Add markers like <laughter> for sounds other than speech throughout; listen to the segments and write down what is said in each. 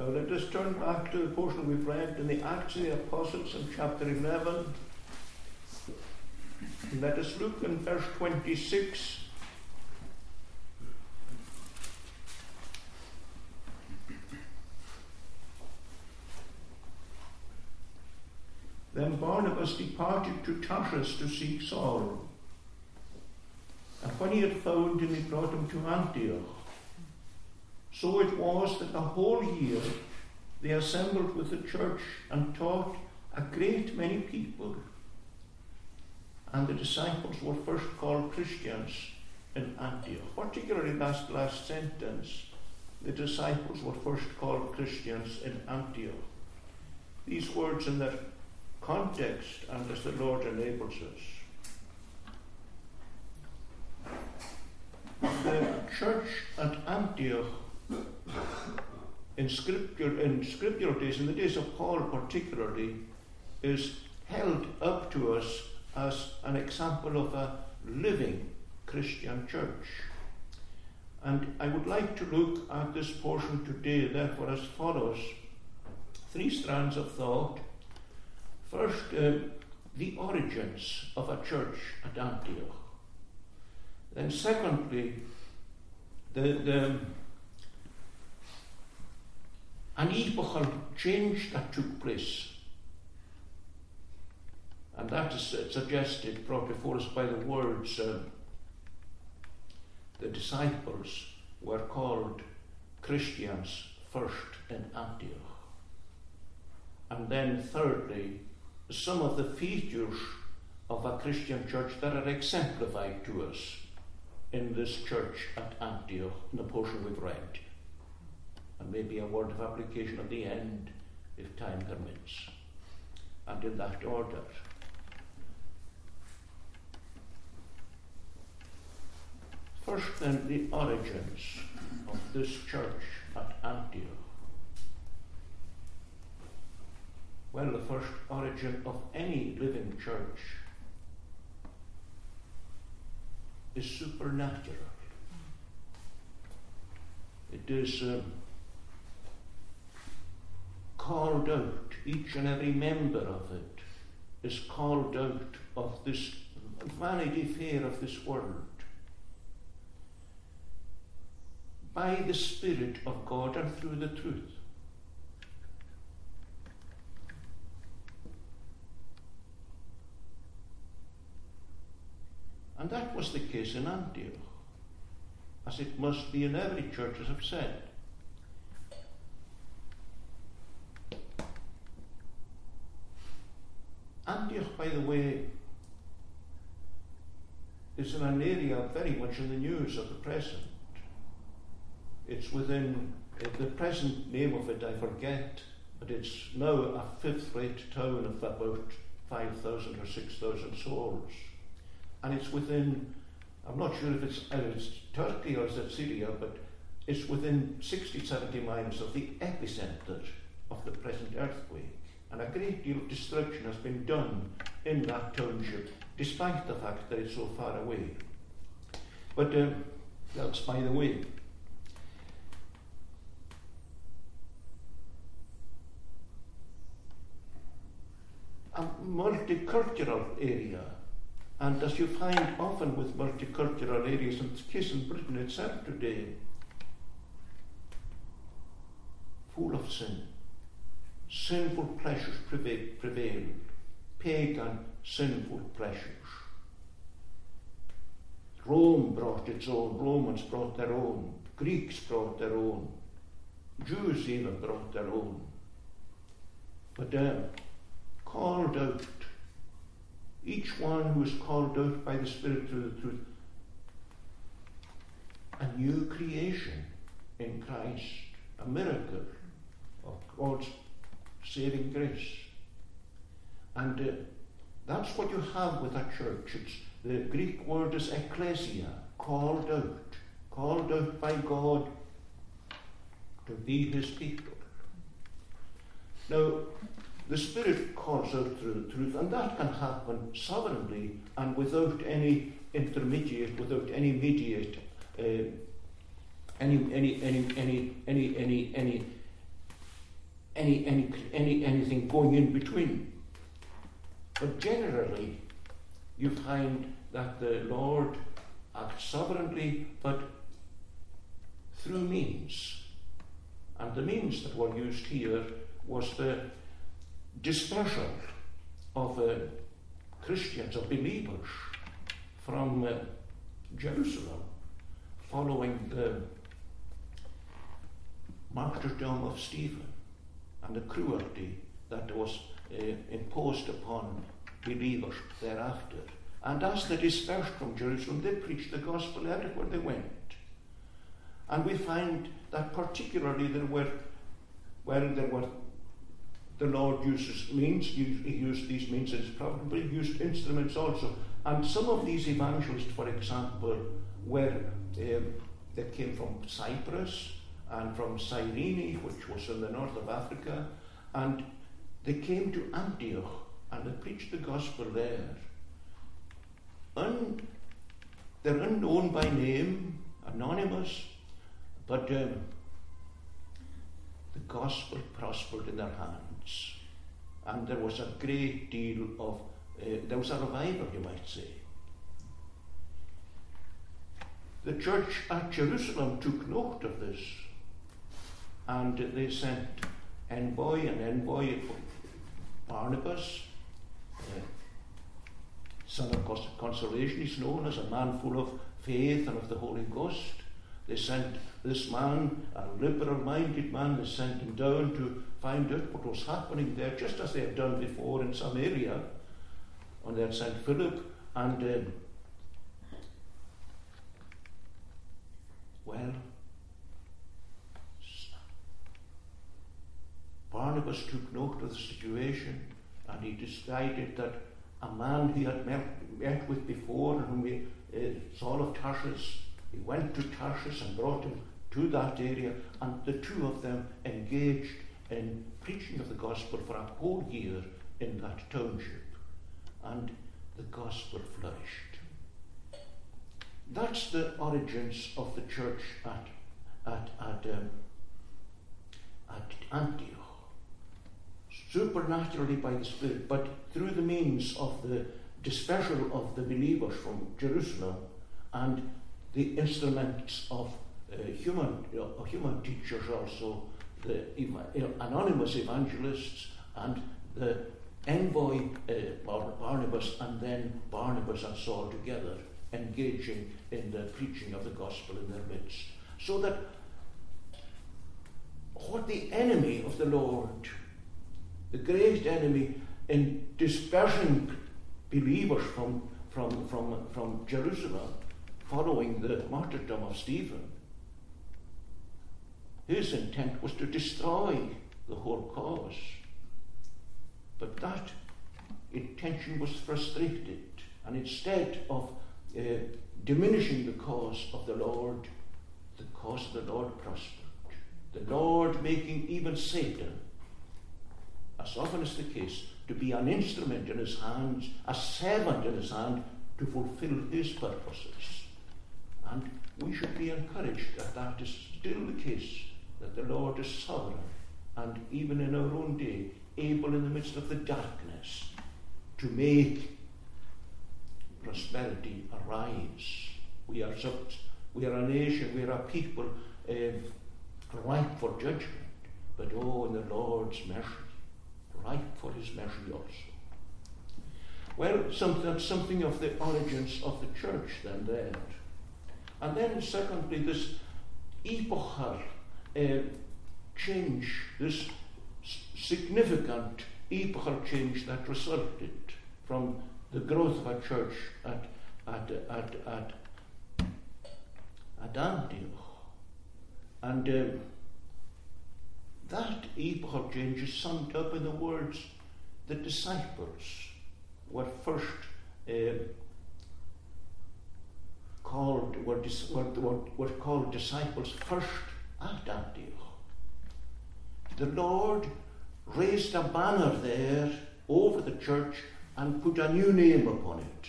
Now let us turn back to the portion we've read in the Acts of the Apostles in chapter 11. And let us look in verse 26. Then Barnabas departed to Tarsus to seek Saul. And when he had found him, he brought him to Antioch. So it was that the whole year they assembled with the church and taught a great many people. And the disciples were first called Christians in Antioch. Particularly that last sentence. The disciples were first called Christians in Antioch. These words in their context and as the Lord enables us. The church at Antioch in scripture in scriptural days, in the days of Paul particularly, is held up to us as an example of a living Christian church. And I would like to look at this portion today, therefore, as follows three strands of thought. First, uh, the origins of a church at Antioch. Then, secondly, the, the an epochal change that took place. And that is suggested, brought before us by the words uh, the disciples were called Christians first in Antioch. And then, thirdly, some of the features of a Christian church that are exemplified to us in this church at Antioch in the portion we've read and maybe a word of application at the end if time permits. And in that order. First, then, the origins of this church at Antioch. Well, the first origin of any living church is supernatural. It is um, called out, each and every member of it is called out of this vanity fair of this world by the Spirit of God and through the truth. And that was the case in Antioch, as it must be in every church, as I've said. Antioch, by the way, is in an area very much in the news of the present. It's within uh, the present name of it, I forget, but it's now a fifth rate town of about 5,000 or 6,000 souls. And it's within, I'm not sure if it's, it's Turkey or is it Syria, but it's within 60, 70 miles of the epicenter of the present earthquake. And a great deal of destruction has been done in that township, despite the fact that it's so far away. But um, that's by the way. A multicultural area, and as you find often with multicultural areas, and the case in Britain itself today, full of sin sinful pleasures prevailed, pagan sinful pleasures. Rome brought its own, Romans brought their own, Greeks brought their own, Jews even brought their own. But uh, called out, each one who is called out by the Spirit through the truth, a new creation in Christ, a miracle of God's saving grace. And uh, that's what you have with a church. It's, the Greek word is ecclesia, called out, called out by God to be his people. Now, the Spirit calls out through the truth, and that can happen sovereignly and without any intermediate, without any mediate, uh, any, any, any, any, any, any, any any, any, any, anything going in between. But generally, you find that the Lord acts sovereignly, but through means. And the means that were used here was the dispersal of uh, Christians or believers from uh, Jerusalem following the martyrdom of Stephen and the cruelty that was uh, imposed upon believers thereafter. And as they dispersed from Jerusalem, they preached the gospel everywhere they went. And we find that particularly there were, well, there were, the Lord uses means, he used these means as probably used instruments also. And some of these evangelists, for example, were, um, they came from Cyprus and from Cyrene, which was in the north of Africa, and they came to Antioch and they preached the gospel there. Un- they're unknown by name, anonymous, but um, the gospel prospered in their hands. And there was a great deal of, uh, there was a revival, you might say. The church at Jerusalem took note of this and they sent envoy and envoy Barnabas, son of consolation, he's known as a man full of faith and of the Holy Ghost. They sent this man, a liberal minded man, they sent him down to find out what was happening there, just as they had done before in Samaria. And they had sent Philip, and um, well, Barnabas took note of the situation and he decided that a man he had met, met with before, whom he, uh, Saul of Tarsus, he went to Tarsus and brought him to that area, and the two of them engaged in preaching of the gospel for a whole year in that township. And the gospel flourished. That's the origins of the church at, at, at, um, at Antioch supernaturally by the Spirit, but through the means of the dispersal of the believers from Jerusalem and the instruments of uh, human, human teachers also, the anonymous evangelists and the envoy uh, Barnabas and then Barnabas and Saul together engaging in the preaching of the gospel in their midst. So that what the enemy of the Lord the greatest enemy in dispersing believers from, from, from, from Jerusalem following the martyrdom of Stephen. His intent was to destroy the whole cause. But that intention was frustrated, and instead of uh, diminishing the cause of the Lord, the cause of the Lord prospered. The Lord making even Satan as often is the case, to be an instrument in his hands, a servant in his hand to fulfill his purposes. And we should be encouraged that that is still the case, that the Lord is sovereign and even in our own day able in the midst of the darkness to make prosperity arise. We are, such, we are a nation, we are a people uh, ripe for judgment, but oh, in the Lord's mercy right for his mercy also. Well, some, that's something of the origins of the church then there. And then secondly, this epochal uh, change, this significant epochal change that resulted from the growth of a church at, at, at, at, at Antioch. And um, that epoch change is summed up in the words the disciples were first uh, called were, dis- were, were, were called disciples first at Antioch. The Lord raised a banner there over the church and put a new name upon it.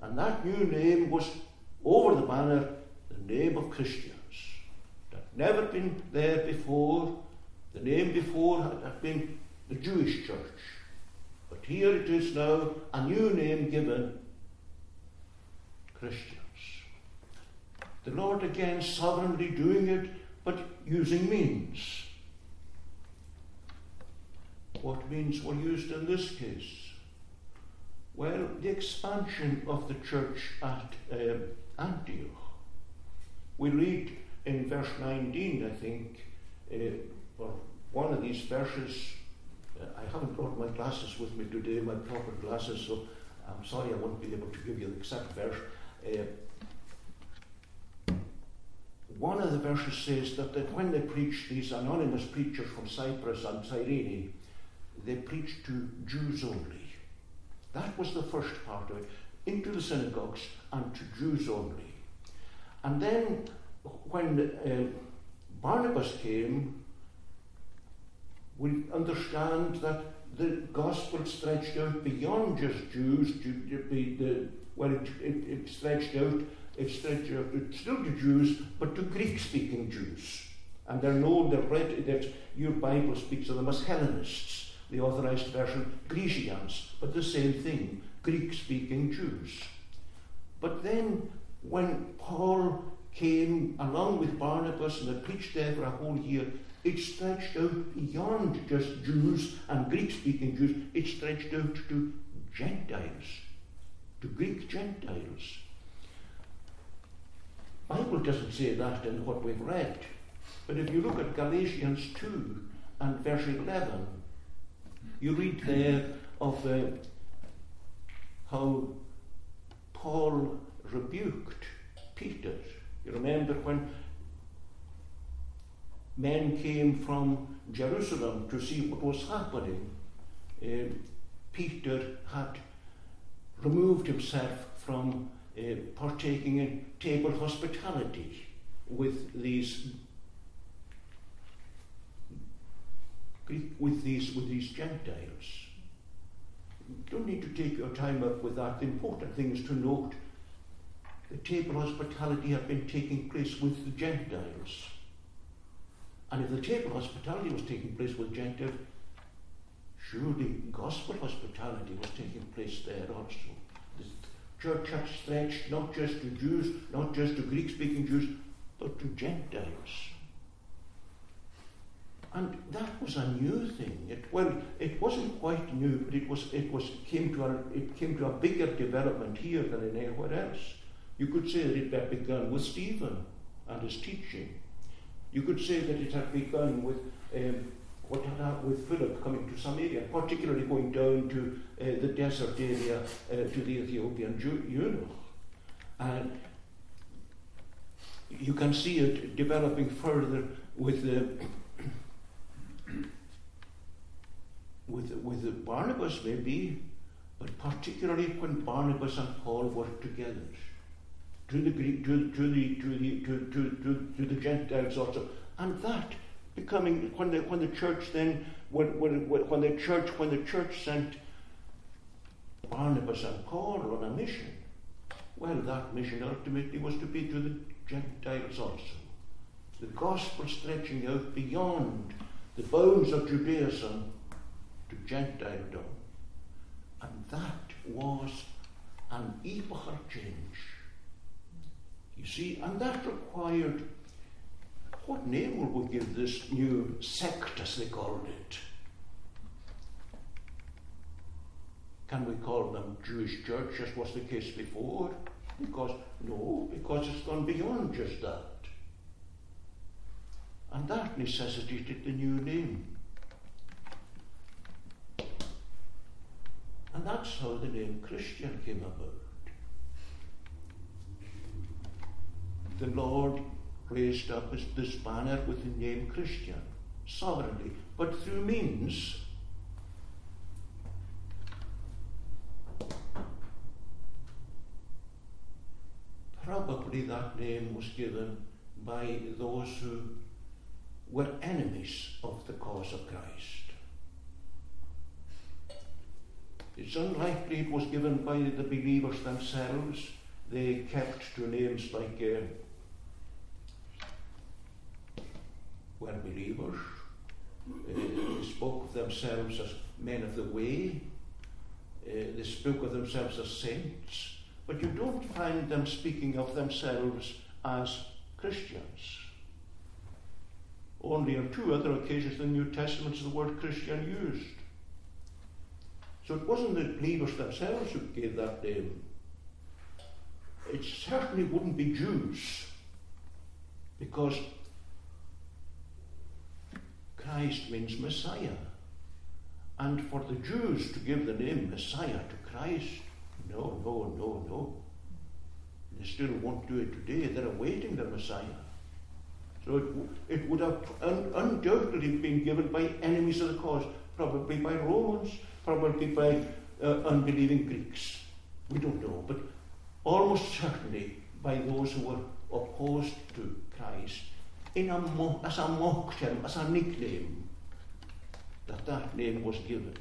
And that new name was over the banner the name of Christians. That never been there before The name before had been the Jewish church. But here it is now a new name given Christians. The Lord again sovereignly doing it, but using means. What means were used in this case? Well, the expansion of the church at um, Antioch. We read in verse 19, I think, uh, or one of these verses. Uh, I haven't brought my glasses with me today, my proper glasses, so I'm sorry I won't be able to give you the exact verse. Uh, one of the verses says that, that when they preached, these anonymous preachers from Cyprus and Cyrene, they preached to Jews only. That was the first part of it. Into the synagogues and to Jews only. And then when uh, Barnabas came, we understand that the gospel stretched out beyond just Jews well, it, it, it, stretched out, it stretched out still to Jews, but to Greek-speaking Jews. And they're known, they're read, that your Bible speaks of them as Hellenists the authorized version, Grecians, but the same thing, Greek speaking Jews. But then, when Paul came along with Barnabas and preached there for a whole year, it stretched out beyond just Jews and Greek speaking Jews, it stretched out to Gentiles, to Greek Gentiles. Bible doesn't say that in what we've read. But if you look at Galatians 2 and verse 11, you read there of uh, how Paul rebuked Peter. You remember when men came from Jerusalem to see what was happening. Uh, Peter had removed himself from uh, partaking in table hospitality with these with these, with these Gentiles. You don't need to take your time up with that. The important thing is to note the table hospitality had been taking place with the Gentiles. And if the table hospitality was taking place with Gentiles, surely gospel hospitality was taking place there also. The church had stretched not just to Jews, not just to Greek speaking Jews, but to Gentiles. And that was a new thing. It, well, it wasn't quite new, but it was it was came to a it came to a bigger development here than anywhere else. You could say that it had begun with Stephen and his teaching. You could say that it had begun with um, what had happened with Philip coming to Samaria, particularly going down to uh, the desert area uh, to the Ethiopian eunuch. And you can see it developing further with the <coughs> with, with Barnabas maybe, but particularly when Barnabas and Paul worked together. To the Greek, to, to the to the to, to, to, to the Gentiles also. And that becoming when the when the church then when, when, when the church when the church sent Barnabas and Paul on a mission, well that mission ultimately was to be to the Gentiles also. The gospel stretching out beyond the bounds of Judaism to Gentiledom. And that was an epochal change. You see, and that required what name will we give this new sect, as they called it? Can we call them Jewish church, as was the case before? Because, no, because it's gone beyond just that. And that necessitated the new name. And that's how the name Christian came about. The Lord raised up this banner with the name Christian, sovereignly, but through means probably that name was given by those who were enemies of the cause of Christ. It's unlikely it was given by the believers themselves. They kept to names like uh, were believers. they spoke of themselves as men of the way. Uh, they spoke of themselves as saints. But you don't find them speaking of themselves as Christians. Only on two other occasions in the New Testament is the word Christian used. So it wasn't the believers themselves who gave that name. It certainly wouldn't be Jews, because Christ means Messiah. And for the Jews to give the name Messiah to Christ, no, no, no, no. They still won't do it today. They're awaiting the Messiah. So it, it would have un, undoubtedly been given by enemies of the cause, probably by Romans, probably by uh, unbelieving Greeks. We don't know, but almost certainly by those who were opposed to Christ in a as a as a nickname, that that name was given.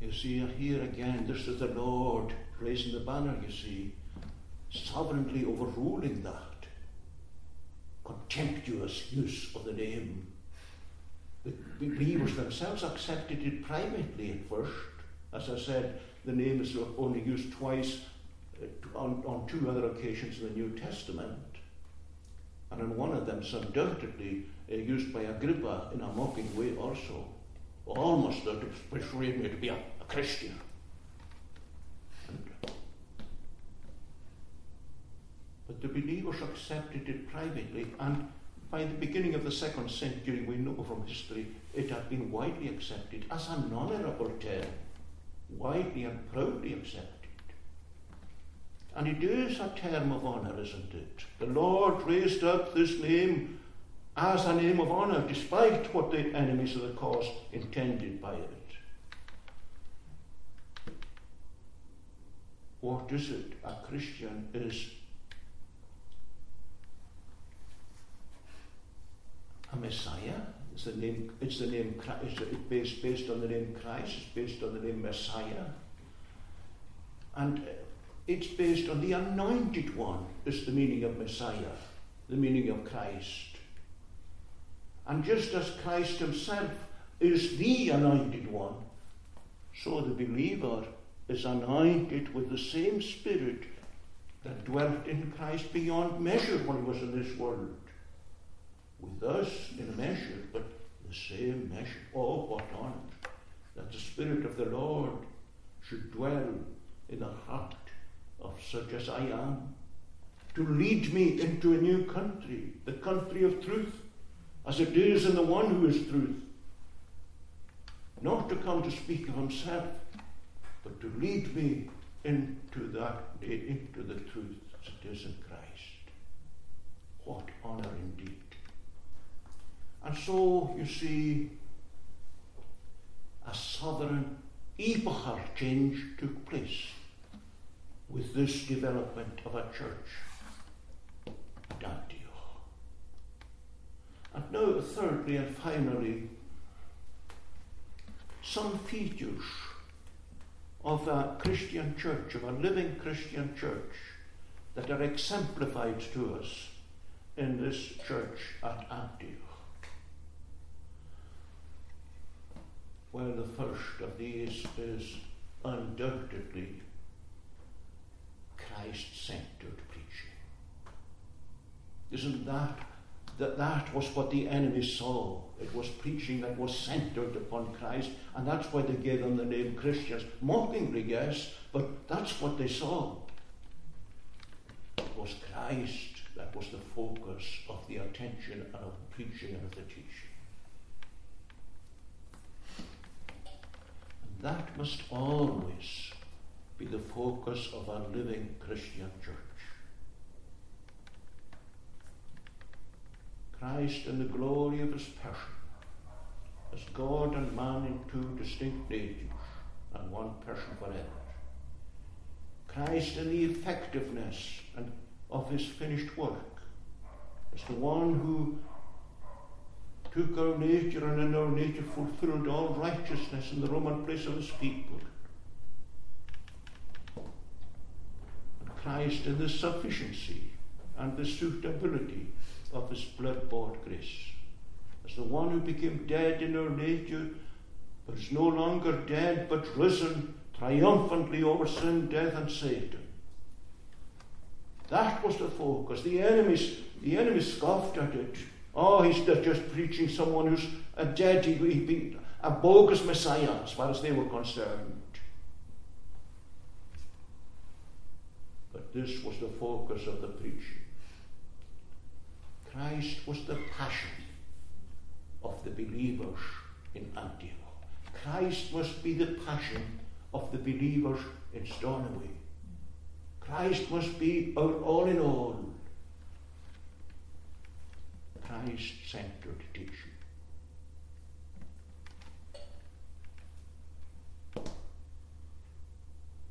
You see, here again, this is the Lord raising the banner, you see, sovereignly overruling that contemptuous use of the name. The believers themselves accepted it privately at first. As I said, the name is only used twice on, on two other occasions in the New Testament. And in one of them, undoubtedly uh, used by Agrippa in a mocking way also. Almost to persuade me to be a, a Christian. but the believers accepted it privately, and by the beginning of the second century, we know from history, it had been widely accepted as an honourable term, widely and proudly accepted. And it is a term of honour, isn't it? The Lord raised up this name as a name of honour, despite what the enemies of the cause intended by it. What is it? A Christian is a Messiah. It's the name. It's the name. It's based based on the name Christ. It's based on the name Messiah, and it's based on the Anointed One. Is the meaning of Messiah, the meaning of Christ. And just as Christ Himself is the Anointed One, so the believer is anointed with the same Spirit that dwelt in Christ beyond measure when he was in this world with us in a measure, but the same measure. Oh, what honor that the Spirit of the Lord should dwell in the heart of such as I am, to lead me into a new country, the country of truth, as it is in the one who is truth. Not to come to speak of himself, but to lead me into that day into the truth as it is in Christ. What honor indeed. And so, you see, a sovereign epochal change took place with this development of a church at Antioch. And now, thirdly and finally, some features of a Christian church, of a living Christian church, that are exemplified to us in this church at Antioch. Well, the first of these is undoubtedly Christ centered preaching. Isn't that, that that was what the enemy saw? It was preaching that was centered upon Christ, and that's why they gave them the name Christians. Mockingly, yes, but that's what they saw. It was Christ that was the focus of the attention and of the preaching and of the teaching. That must always be the focus of our living Christian church. Christ in the glory of his passion, as God and man in two distinct natures and one person forever. Christ in the effectiveness and of his finished work, as the one who took our nature and in our nature fulfilled all righteousness in the Roman place of his people. And Christ in the sufficiency and the suitability of his blood bought grace. As the one who became dead in our nature, but is no longer dead, but risen triumphantly over sin, death, and Satan. That was the focus. The enemies, the enemies scoffed at it. Oh, he's just preaching someone who's a dead, he, a bogus Messiah, as far as they were concerned. But this was the focus of the preaching. Christ was the passion of the believers in Antioch. Christ must be the passion of the believers in Stornoway. Christ must be our all in all. Christ centered teaching.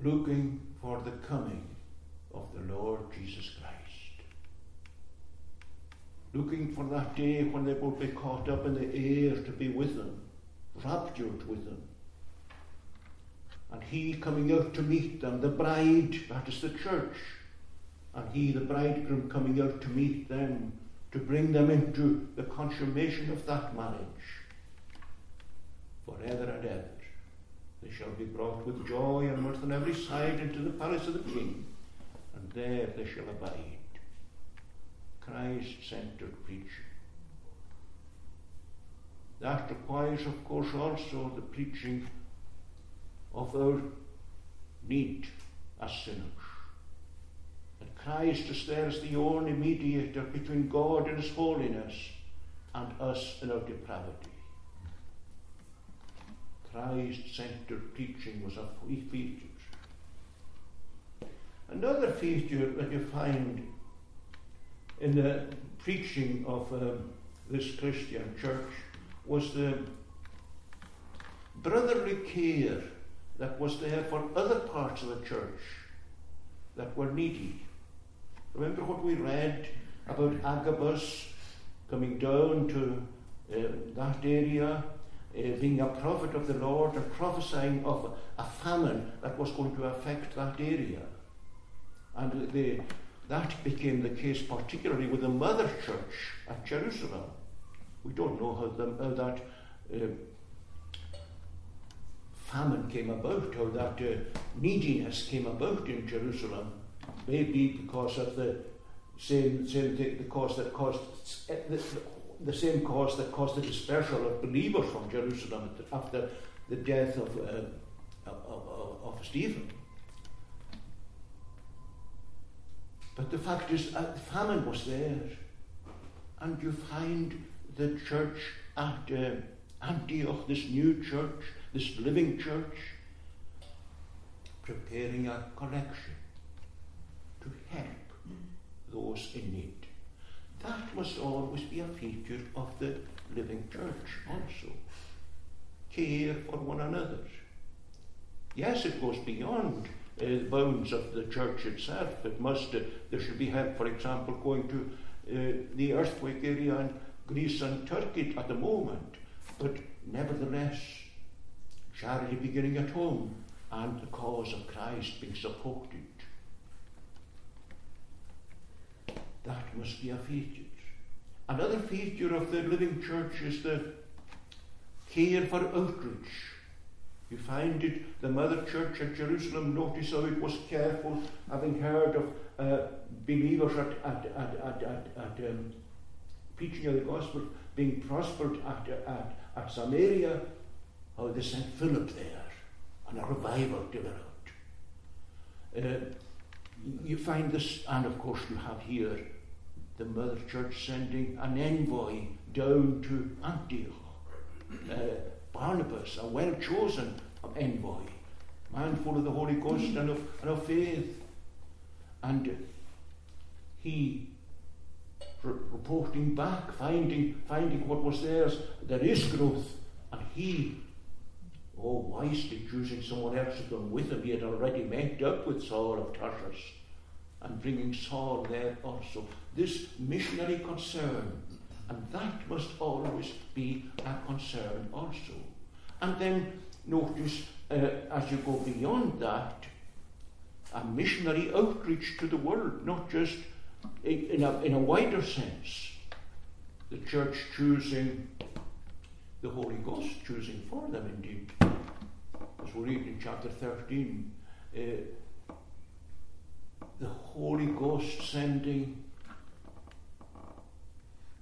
Looking for the coming of the Lord Jesus Christ. Looking for that day when they will be caught up in the air to be with Him, raptured with Him. And He coming out to meet them, the bride, that is the church. And He, the bridegroom, coming out to meet them, to bring them into the consummation of that marriage. Forever and ever. They shall be brought with joy and mirth on every side into the palace of the King there they shall abide. Christ centered preaching. That requires, of course, also the preaching of our need as sinners. That Christ is there as the only mediator between God and His holiness and us in our depravity. Christ centered preaching was a feature Another feature that you find in the preaching of um, this Christian church was the brotherly care that was there for other parts of the church that were needy. Remember what we read about Agabus coming down to uh, that area, uh, being a prophet of the Lord and prophesying of a famine that was going to affect that area. And that became the case particularly with the mother church at Jerusalem. We don't know how, the, how that uh, famine came about, how that uh, neediness came about in Jerusalem. Maybe because of the same, same the, the cause that caused the, the, same cause that caused the dispersal of believers from Jerusalem after the death of, uh, of, of, of Stephen. But the fact is, uh, famine was there. And you find the church at uh, Antioch, this new church, this living church, preparing a collection to help those in need. That must always be a feature of the living church also. Care for one another. Yes, it goes beyond uh, bounds of the church itself. It must, uh, there should be help, for example, going to uh, the earthquake area in Greece and Turkey at the moment. But nevertheless, charity beginning at home and the cause of Christ being supported. That must be a feature. Another feature of the living church is the care for outreach. You find it, the mother church at Jerusalem, notice how it was careful, having heard of uh, believers at, at, at, at, at, at um, preaching of the gospel being prospered at, at, at Samaria, how they sent Philip there, and a revival developed. Uh, you find this, and of course you have here the mother church sending an envoy down to Antioch. Uh, Barnabas, a well chosen envoy, man full of the Holy Ghost and of, and of faith. And he reporting back, finding, finding what was theirs, there is growth. And he, oh, wisely choosing someone else to come with him, he had already met up with Saul of Tarsus and bringing Saul there also. This missionary concern, and that must always be a concern also. And then notice uh, as you go beyond that, a missionary outreach to the world, not just in a, in a wider sense. the church choosing the Holy Ghost, choosing for them indeed. As we read in chapter 13, uh, the Holy Ghost sending,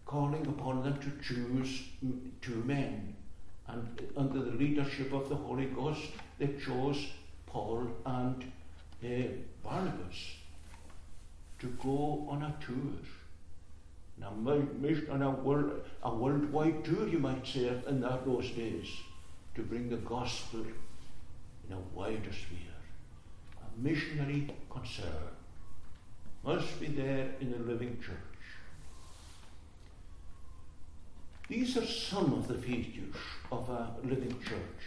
calling upon them to choose two men. And under the leadership of the Holy Ghost, they chose Paul and uh, Barnabas to go on a tour. Now, on a, world, a worldwide tour, you might say, in that, those days, to bring the gospel in a wider sphere. A missionary concern must be there in the living church. These are some of the features of a living church.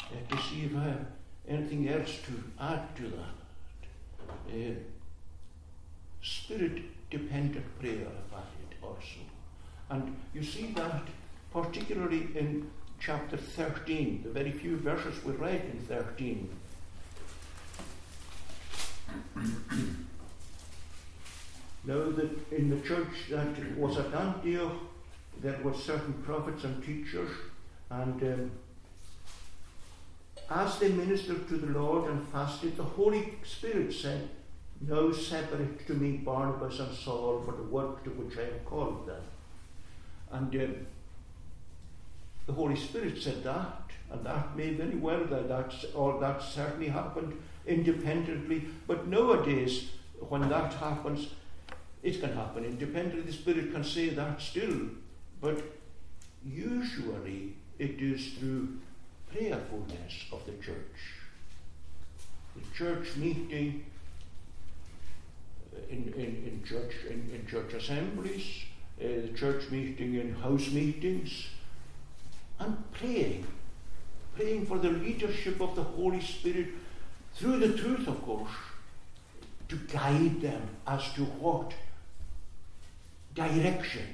Uh, to see if I have anything else to add to that. Uh, spirit dependent prayer about it also. And you see that particularly in chapter 13, the very few verses we read in 13. <coughs> now that in the church that was at Antioch, there were certain prophets and teachers, and um, as they ministered to the Lord and fasted, the Holy Spirit said, Now separate to me Barnabas and Saul for the work to which I have called them. And um, the Holy Spirit said that, and that may very well that that's, or that certainly happened independently. But nowadays, when that happens, it can happen independently. The Spirit can say that still, but usually it is through prayerfulness of the church. The church meeting uh, in, in, in church in, in church assemblies, uh, the church meeting in house meetings, and praying, praying for the leadership of the Holy Spirit through the truth, of course, to guide them as to what direction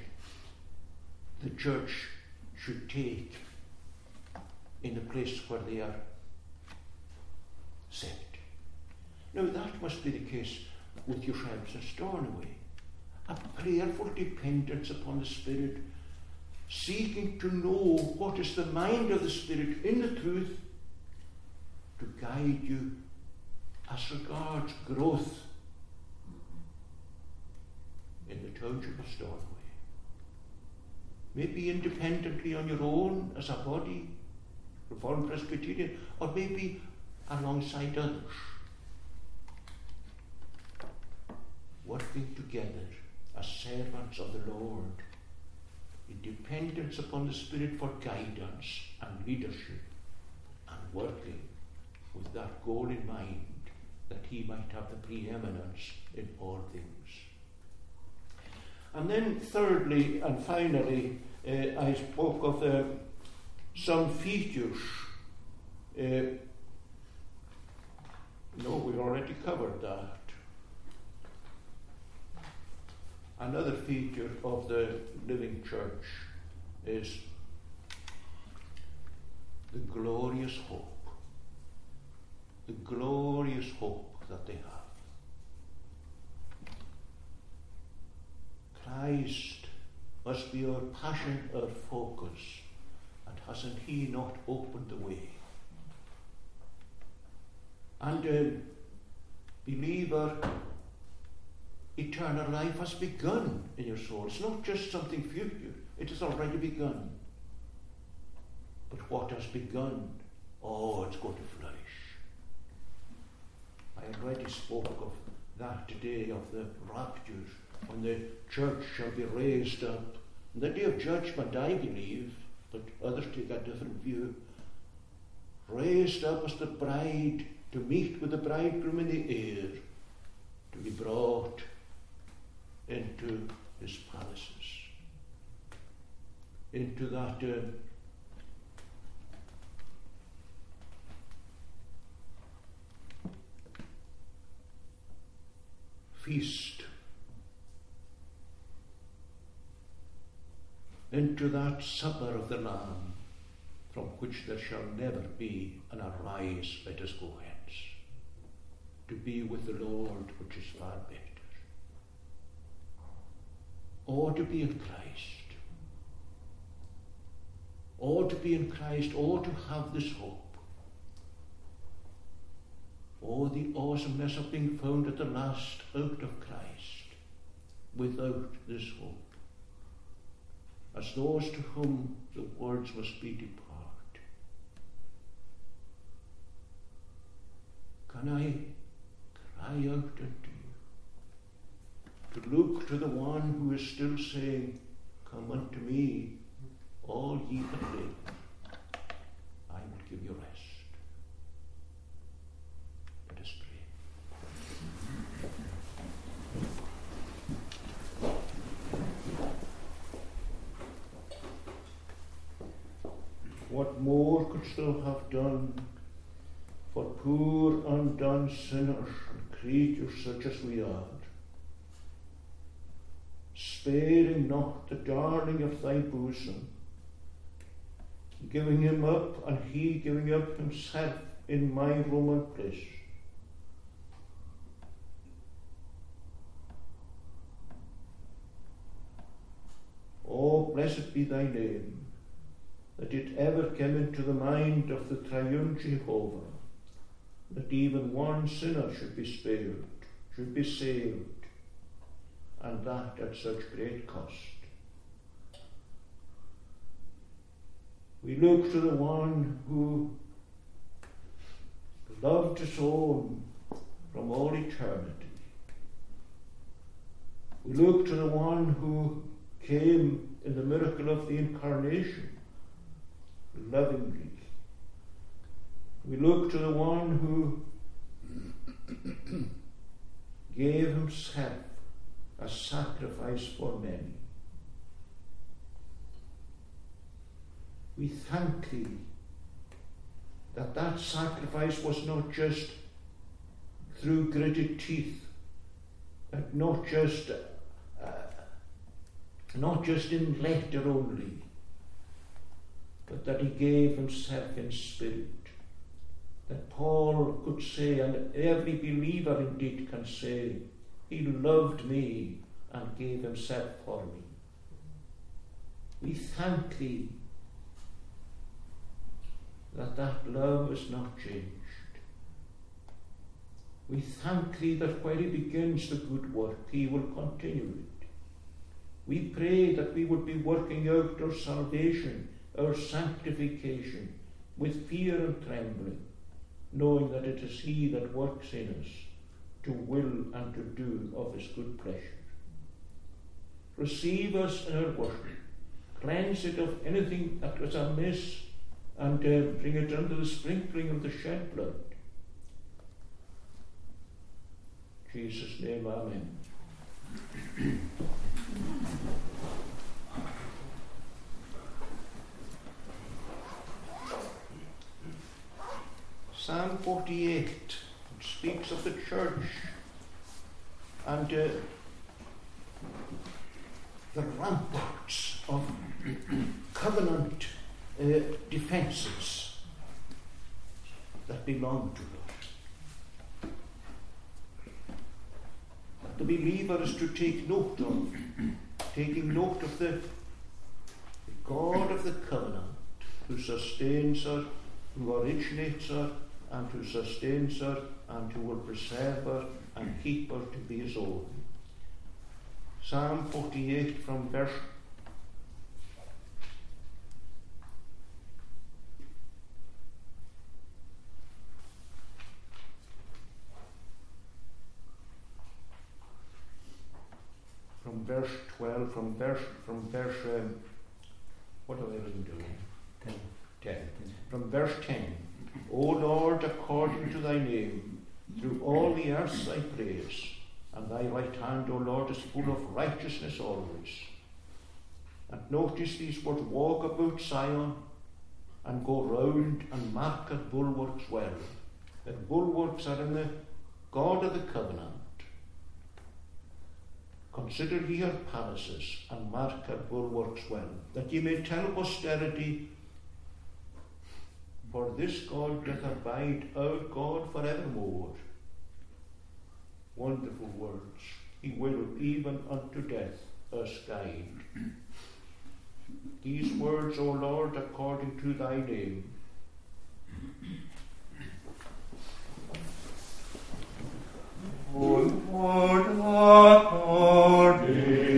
the church should take in the place where they are set. Now, that must be the case with your yourselves at Stornoway. A prayerful dependence upon the Spirit, seeking to know what is the mind of the Spirit in the truth to guide you as regards growth in the township of Stornoway. Maybe independently on your own as a body, Reformed Presbyterian, or maybe alongside others. Working together as servants of the Lord in dependence upon the Spirit for guidance and leadership and working with that goal in mind that he might have the preeminence in all things. And then, thirdly and finally, uh, I spoke of the some features. Uh, no, we've already covered that. Another feature of the living church is the glorious hope. The glorious hope that they have. Christ must be our passion, our focus And hasn't He not opened the way? And uh, believer, eternal life has begun in your soul. It's not just something future, it has already begun. But what has begun, oh, it's going to flourish. I already spoke of that today, of the raptures, when the church shall be raised up. On the day of judgment, I believe, but others take a different view. Raised up as the bride to meet with the bridegroom in the air, to be brought into his palaces, into that uh, feast into that supper of the Lamb, from which there shall never be an arise, let us go hence, to be with the Lord, which is far better. or to be in Christ. Or to be in Christ, or to have this hope. or the awesomeness of being found at the last out of Christ without this hope. As those to whom the words must be depart. Can I cry out unto you? To look to the one who is still saying, Come unto me, all ye that I will give you rest. Let us pray. What more couldst thou have done for poor undone sinners and creatures such as we are? Sparing not the darling of thy bosom, giving him up, and he giving up himself in my Roman place. Oh, blessed be thy name, that it ever came into the mind of the triune Jehovah that even one sinner should be spared, should be saved, and that at such great cost. We look to the one who loved us all from all eternity. We look to the one who came in the miracle of the incarnation lovingly. We look to the one who gave himself a sacrifice for many. we thank thee that that sacrifice was not just through gritted teeth, not just uh, not just in letter only, but that he gave himself in spirit. That Paul could say, and every believer indeed can say, he loved me and gave himself for me. We thank thee that that love is not changed. We thank Thee that where He begins the good work, He will continue it. We pray that we would be working out our salvation, our sanctification, with fear and trembling, knowing that it is He that works in us to will and to do of His good pleasure. Receive us in our worship. Cleanse it of anything that was amiss and uh, bring it under the sprinkling of the shed blood. Jesus' name, Amen. Psalm 48 speaks of the church and uh, the ramparts of covenant uh, defenses that belong to us. The believer is to take note of, taking note of the, the God of the covenant who sustains her, who originates her, and who sustains her, and who will preserve her and keep her to be his own. Psalm 48 from verse verse 12, from verse, from verse, um, what have I doing? 10. 10. From verse 10. O Lord, according to thy name, through all the earth thy praise, and thy right hand, O Lord, is full of righteousness always. And notice these words walk about Zion and go round and mark at bulwarks well. The bulwarks are in the God of the covenant. Consider ye her palaces, and mark her bulwarks well, that ye may tell posterity, for this God doth abide our God forevermore. Wonderful words. He will even unto death us guide. These words, O Lord, according to thy name. O Lord, according